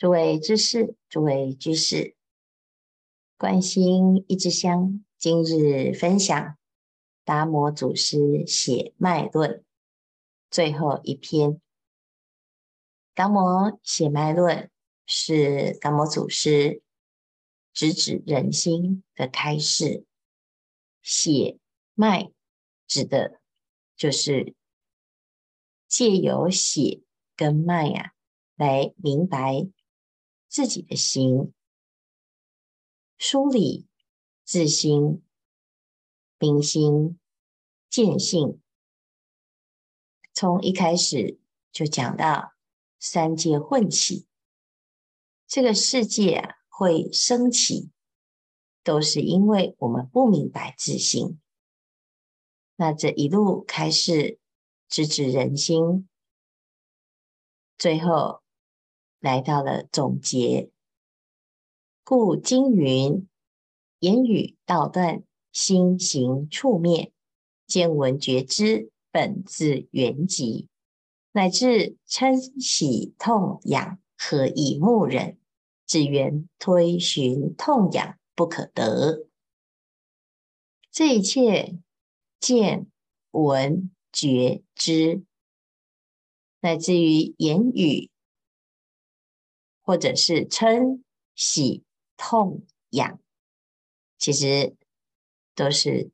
诸位知识，诸位居士，观心一枝香，今日分享达摩祖师血脉论最后一篇。达摩血脉论是达摩祖师直指人心的开示。血脉指的就是借由血跟脉啊，来明白。自己的心，梳理自心、明心、见性，从一开始就讲到三界混起，这个世界啊会升起，都是因为我们不明白自心。那这一路开始直指人心，最后。来到了总结，故经云：言语道断，心行处灭，见闻觉知，本自圆寂，乃至嗔喜痛痒，何以目人？只缘推寻痛痒不可得。这一切见闻觉知，乃至于言语。或者是嗔、喜、痛、痒，其实都是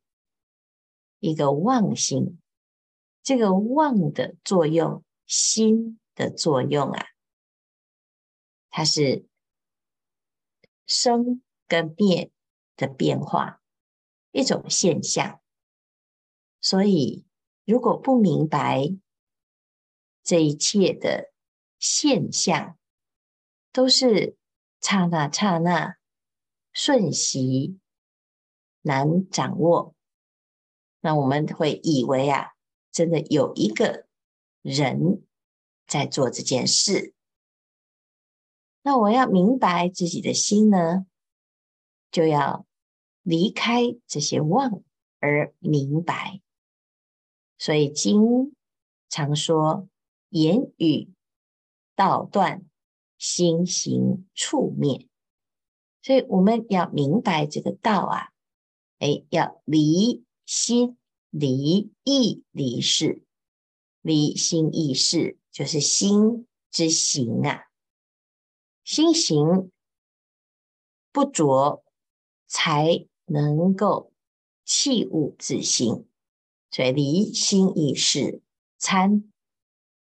一个妄心。这个妄的作用，心的作用啊，它是生跟灭的变化，一种现象。所以，如果不明白这一切的现象，都是刹那刹那瞬息难掌握，那我们会以为啊，真的有一个人在做这件事。那我要明白自己的心呢，就要离开这些妄而明白。所以经常说言语道断。心行处灭，所以我们要明白这个道啊，哎，要离心、离意、离事，离心意事就是心之行啊，心行不着，才能够契悟自性，所以离心意事参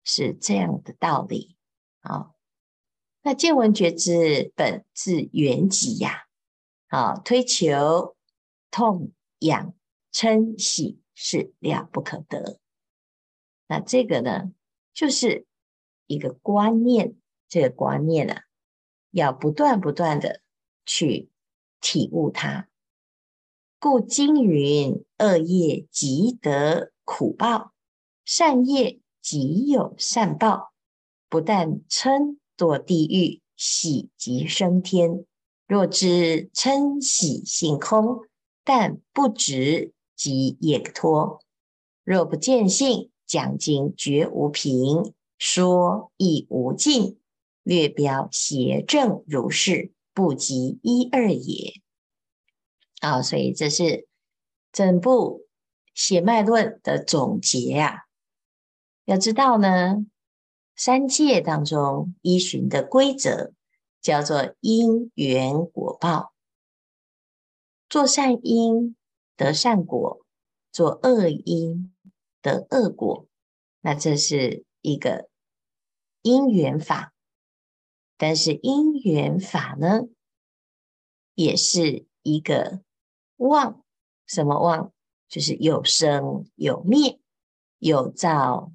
是这样的道理。啊。那见闻觉知本自圆寂呀，啊，推求痛痒嗔喜是了不可得。那这个呢，就是一个观念，这个观念、啊，要不断不断的去体悟它。故经云：恶业即得苦报，善业即有善报。不但称。堕地狱，喜即升天。若知嗔喜性空，但不执即解脱。若不见性，讲经绝无凭，说亦无尽。略表邪正如是，不及一二也。啊、所以这是整部血脉论的总结啊。要知道呢。三界当中依循的规则叫做因缘果报，做善因得善果，做恶因得恶果。那这是一个因缘法，但是因缘法呢，也是一个妄，什么妄？就是有生有灭，有造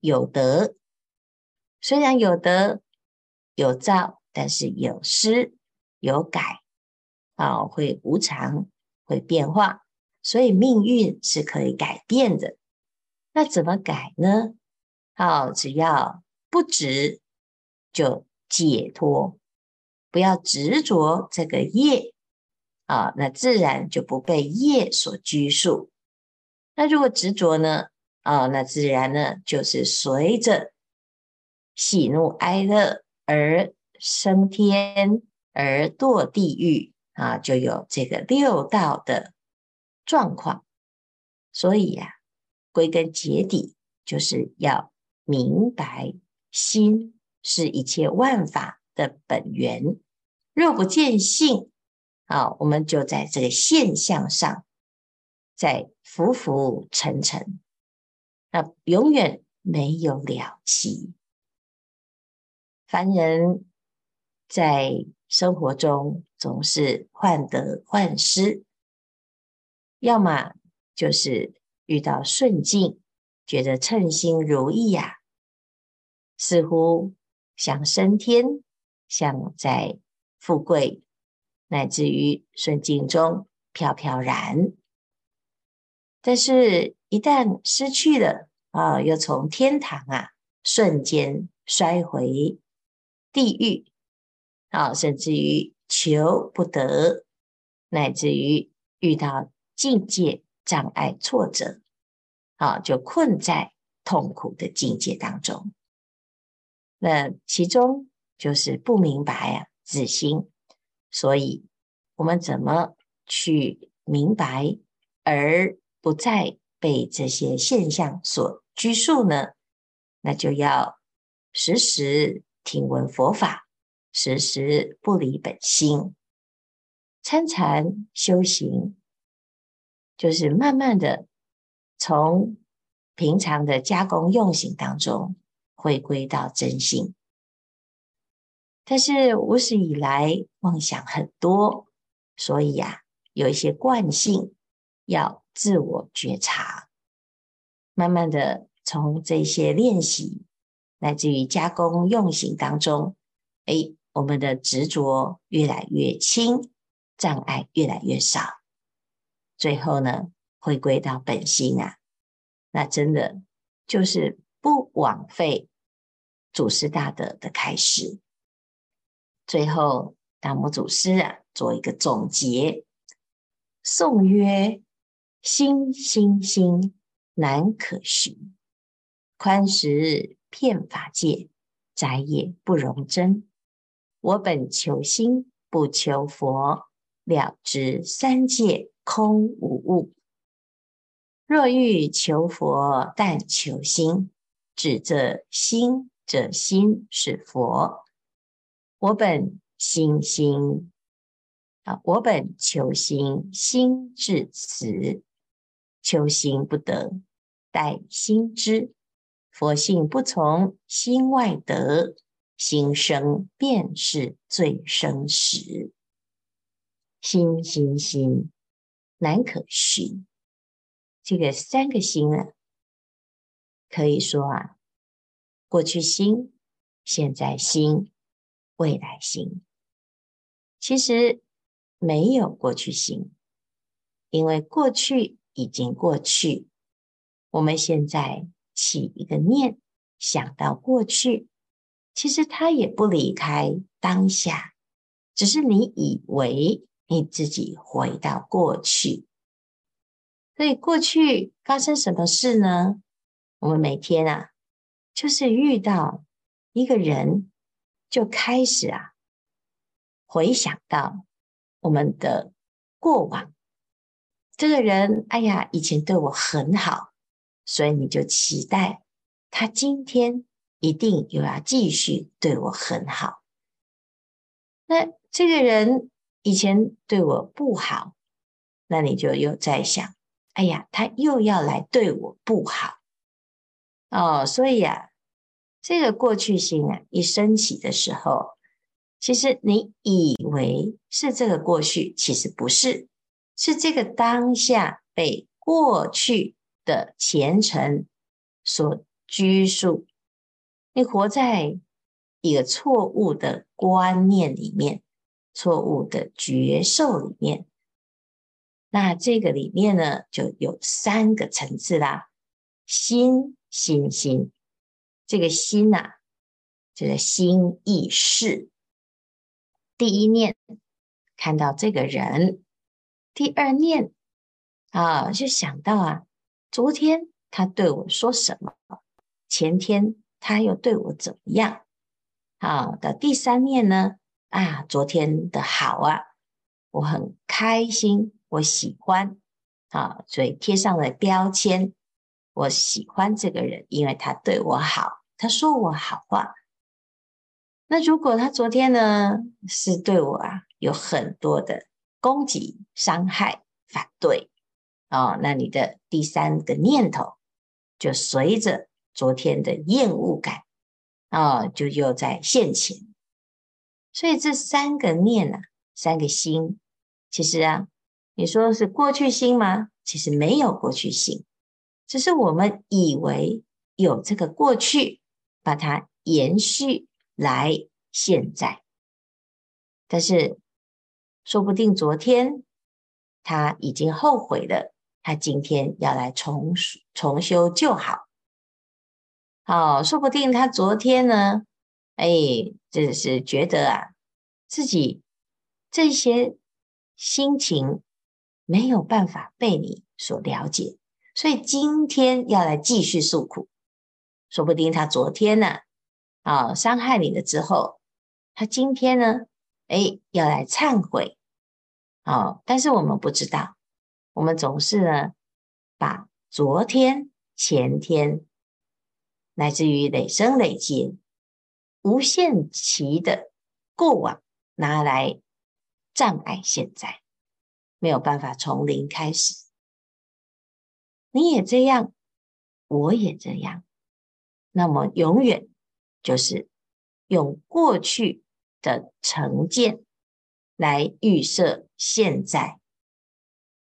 有得。虽然有得有造，但是有失有改，啊，会无常，会变化，所以命运是可以改变的。那怎么改呢？好，只要不执，就解脱，不要执着这个业，啊，那自然就不被业所拘束。那如果执着呢？啊，那自然呢，就是随着。喜怒哀乐而升天而堕地狱啊，就有这个六道的状况。所以呀、归根结底就是要明白心是一切万法的本源。若不见性，啊，我们就在这个现象上在浮浮沉沉，那永远没有了期。凡人在生活中总是患得患失，要么就是遇到顺境，觉得称心如意呀、似乎想升天，想在富贵乃至于顺境中飘飘然，但是，一旦失去了啊，又从天堂啊瞬间摔回。地狱啊，甚至于求不得，乃至于遇到境界障碍挫折，啊，就困在痛苦的境界当中。那其中就是不明白啊，自心。所以，我们怎么去明白，而不再被这些现象所拘束呢？那就要时时。听闻佛法，时时不离本心，参禅修行，就是慢慢的从平常的加工用行当中回归到真心。但是无始以来妄想很多，所以呀、有一些惯性要自我觉察，慢慢的从这些练习。来自于加工用行当中，哎，我们的执着越来越轻，障碍越来越少，最后呢，回归到本心啊，那真的就是不枉费祖师大德的开示。最后，达摩祖师啊，做一个总结，颂曰：“心心心，难可寻，宽时。”遍法界，宅也不容真。我本求心，不求佛，了知三界空无物。若欲求佛，但求心，指这心，者心是佛。我本心心啊，我本求心，心至此，求心不得，待心知。佛性不从心外得，心生便是最生实。心心心，难可寻。这个三个心啊，可以说啊，过去心、现在心、未来心。其实没有过去心，因为过去已经过去，我们现在。起一个念，想到过去，其实他也不离开当下，只是你以为你自己回到过去。所以过去发生什么事呢？我们每天啊，就是遇到一个人，就开始啊，回想到我们的过往。这个人，哎呀，以前对我很好。所以你就期待他今天一定又要继续对我很好。那这个人以前对我不好，那你就又在想：哎呀，他又要来对我不好哦。所以啊，这个过去心啊一升起的时候，其实你以为是这个过去，其实不是，是这个当下被过去。的前程所拘束，你活在一个错误的观念里面，错误的觉受里面。那这个里面呢，就有三个层次啦：心、心、心。这个心呐、啊，就是心意识。第一念看到这个人，第二念啊，就想到啊。昨天他对我说什么？前天他又对我怎么样？好，到第三面呢，啊，昨天的好啊，我很开心，我喜欢，啊，所以贴上了标签，我喜欢这个人，因为他对我好，他说我好话。那如果他昨天呢，是对我啊有很多的攻击、伤害、反对，哦，那你的第三个念头就随着昨天的厌恶感，啊、哦，就又在现前。所以这三个念啊，三个心，其实啊，你说是过去心吗？其实没有过去心，只是我们以为有这个过去，把它延续来现在，但是说不定昨天。他已经后悔了，他今天要来重重修旧好。好，说不定他昨天呢，哎，这是觉得啊，自己这些心情没有办法被你所了解，所以今天要来继续诉苦。说不定他昨天呢，啊，伤害你了之后，他今天呢，哎，要来忏悔。好，但是我们不知道，我们总是呢，把昨天、前天，乃至于累生累劫、无限期的过往拿来障碍现在，没有办法从零开始。你也这样，我也这样，那么永远就是用过去的成见。来预设现在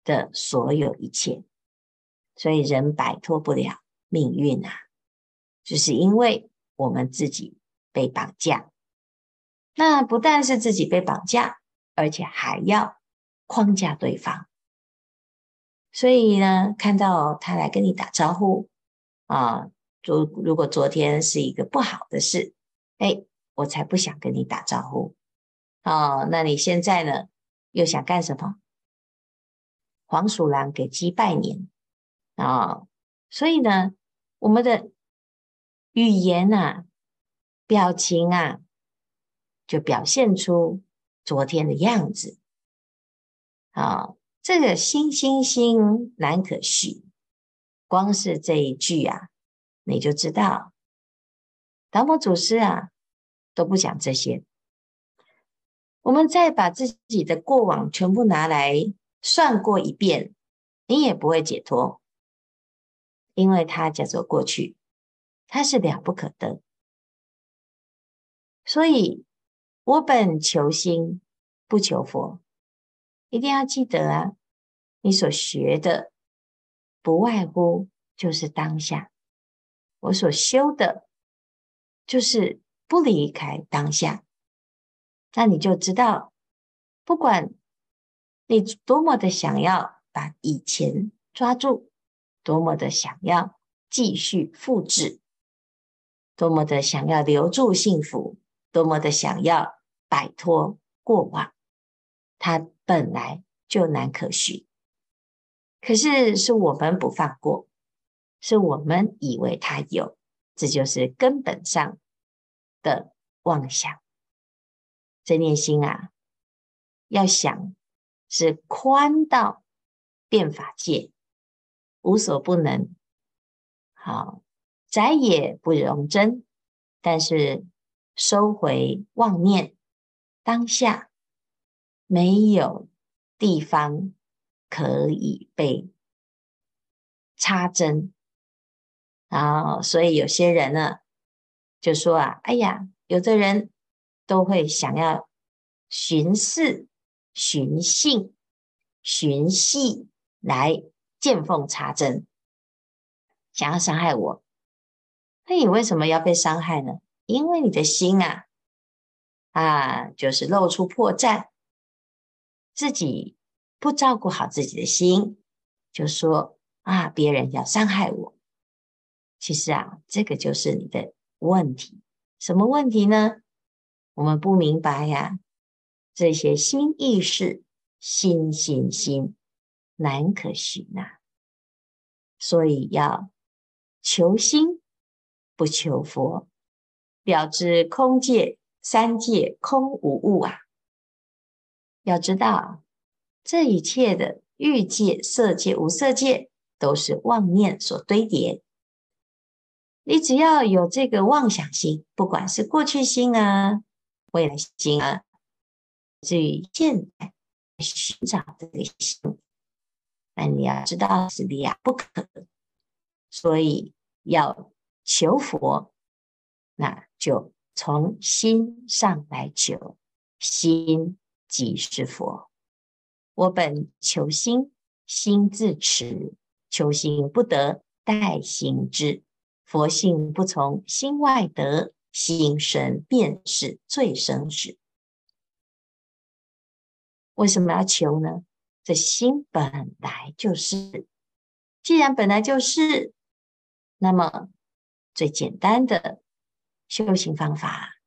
的所有一切，所以人摆脱不了命运啊，就是因为我们自己被绑架。那不但是自己被绑架，而且还要框架对方。所以呢，看到他来跟你打招呼啊，昨如果昨天是一个不好的事，哎，我才不想跟你打招呼。哦，那你现在呢？又想干什么？黄鼠狼给鸡拜年啊、哦！所以呢，我们的语言啊、表情啊，就表现出昨天的样子。啊、哦，这个心心心难可续，光是这一句啊，你就知道，达摩祖师啊都不讲这些。我们再把自己的过往全部拿来算过一遍，你也不会解脱，因为它叫做过去，它是了不可得。所以，我本求心，不求佛，一定要记得啊！你所学的，不外乎就是当下。我所修的，就是不离开当下。那你就知道，不管你多么的想要把以前抓住，多么的想要继续复制，多么的想要留住幸福，多么的想要摆脱过往，它本来就难可续。可是是我们不放过，是我们以为它有，这就是根本上的妄想。这念心啊，要想是宽到遍法界，无所不能。好，窄也不容真，但是收回妄念，当下没有地方可以被插针。然后，所以有些人呢，就说啊，哎呀，有的人。都会想要寻视、寻性、寻隙来见缝插针，想要伤害我。那你为什么要被伤害呢？因为你的心啊，啊，就是露出破绽，自己不照顾好自己的心，就说啊，别人要伤害我。其实啊，这个就是你的问题。什么问题呢？我们不明白呀，这些心意识，心心心难可寻呐，所以要求心不求佛，了知空界三界空无物啊！要知道，这一切的欲界、色界、无色界，都是妄念所堆叠。你只要有这个妄想心，不管是过去心啊、未来心啊，至于现在寻找这个心，那你要知道是两不可，所以要求佛，那就从心上来求，心即是佛。我本求心，心自持；求心不得，待心至。佛性不从心外得，心生便是最生死。为什么要求呢？这心本来就是，既然本来就是，那么最简单的修行方法，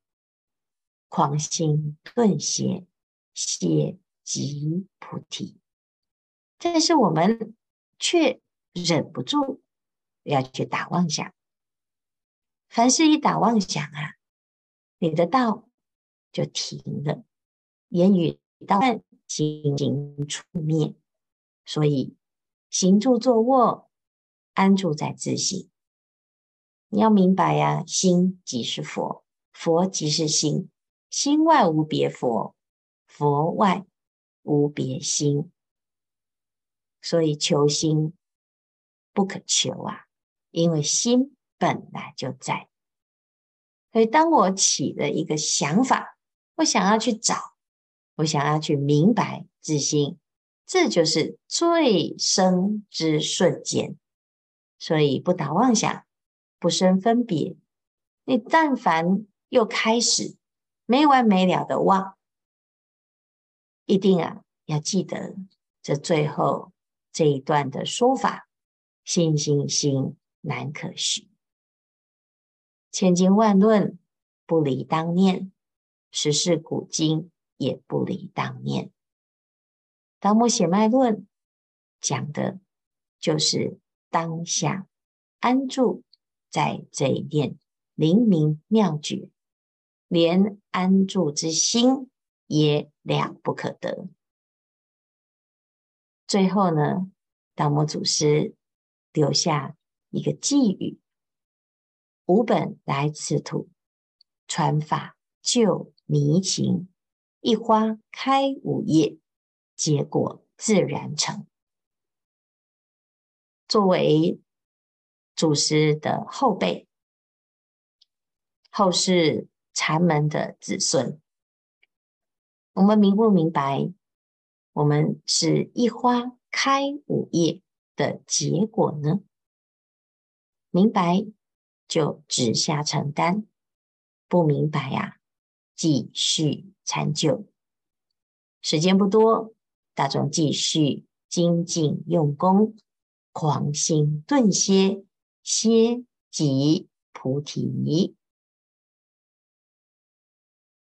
狂心顿歇，歇即菩提。但是我们却忍不住要去打妄想。凡是一打妄想啊，你的道就停了，言语道断，心行处灭。所以行住坐卧，安住在自性。你要明白呀、心即是佛，佛即是心，心外无别佛，佛外无别心。所以求心不可求啊，因为心。本来就在，所以当我起了一个想法，我想要去找，我想要去明白自心，这就是最生之瞬间。所以不打妄想，不生分别。你但凡又开始没完没了的妄，一定啊要记得这最后这一段的说法：心心心难可虚。千经万论不离当念，十世古今也不离当念。达摩写脉论讲的就是当下安住在这一念灵明妙觉，连安住之心也了不可得。最后呢，达摩祖师留下一个寄语。吾本来此土，传法救迷情。一花开五叶，结果自然成。作为祖师的后辈，后世禅门的子孙，我们明不明白？我们是一花开五叶的结果呢？明白。就直下承担，不明白呀、继续参究。时间不多，大众继续精进用功，狂心顿歇，歇即菩提。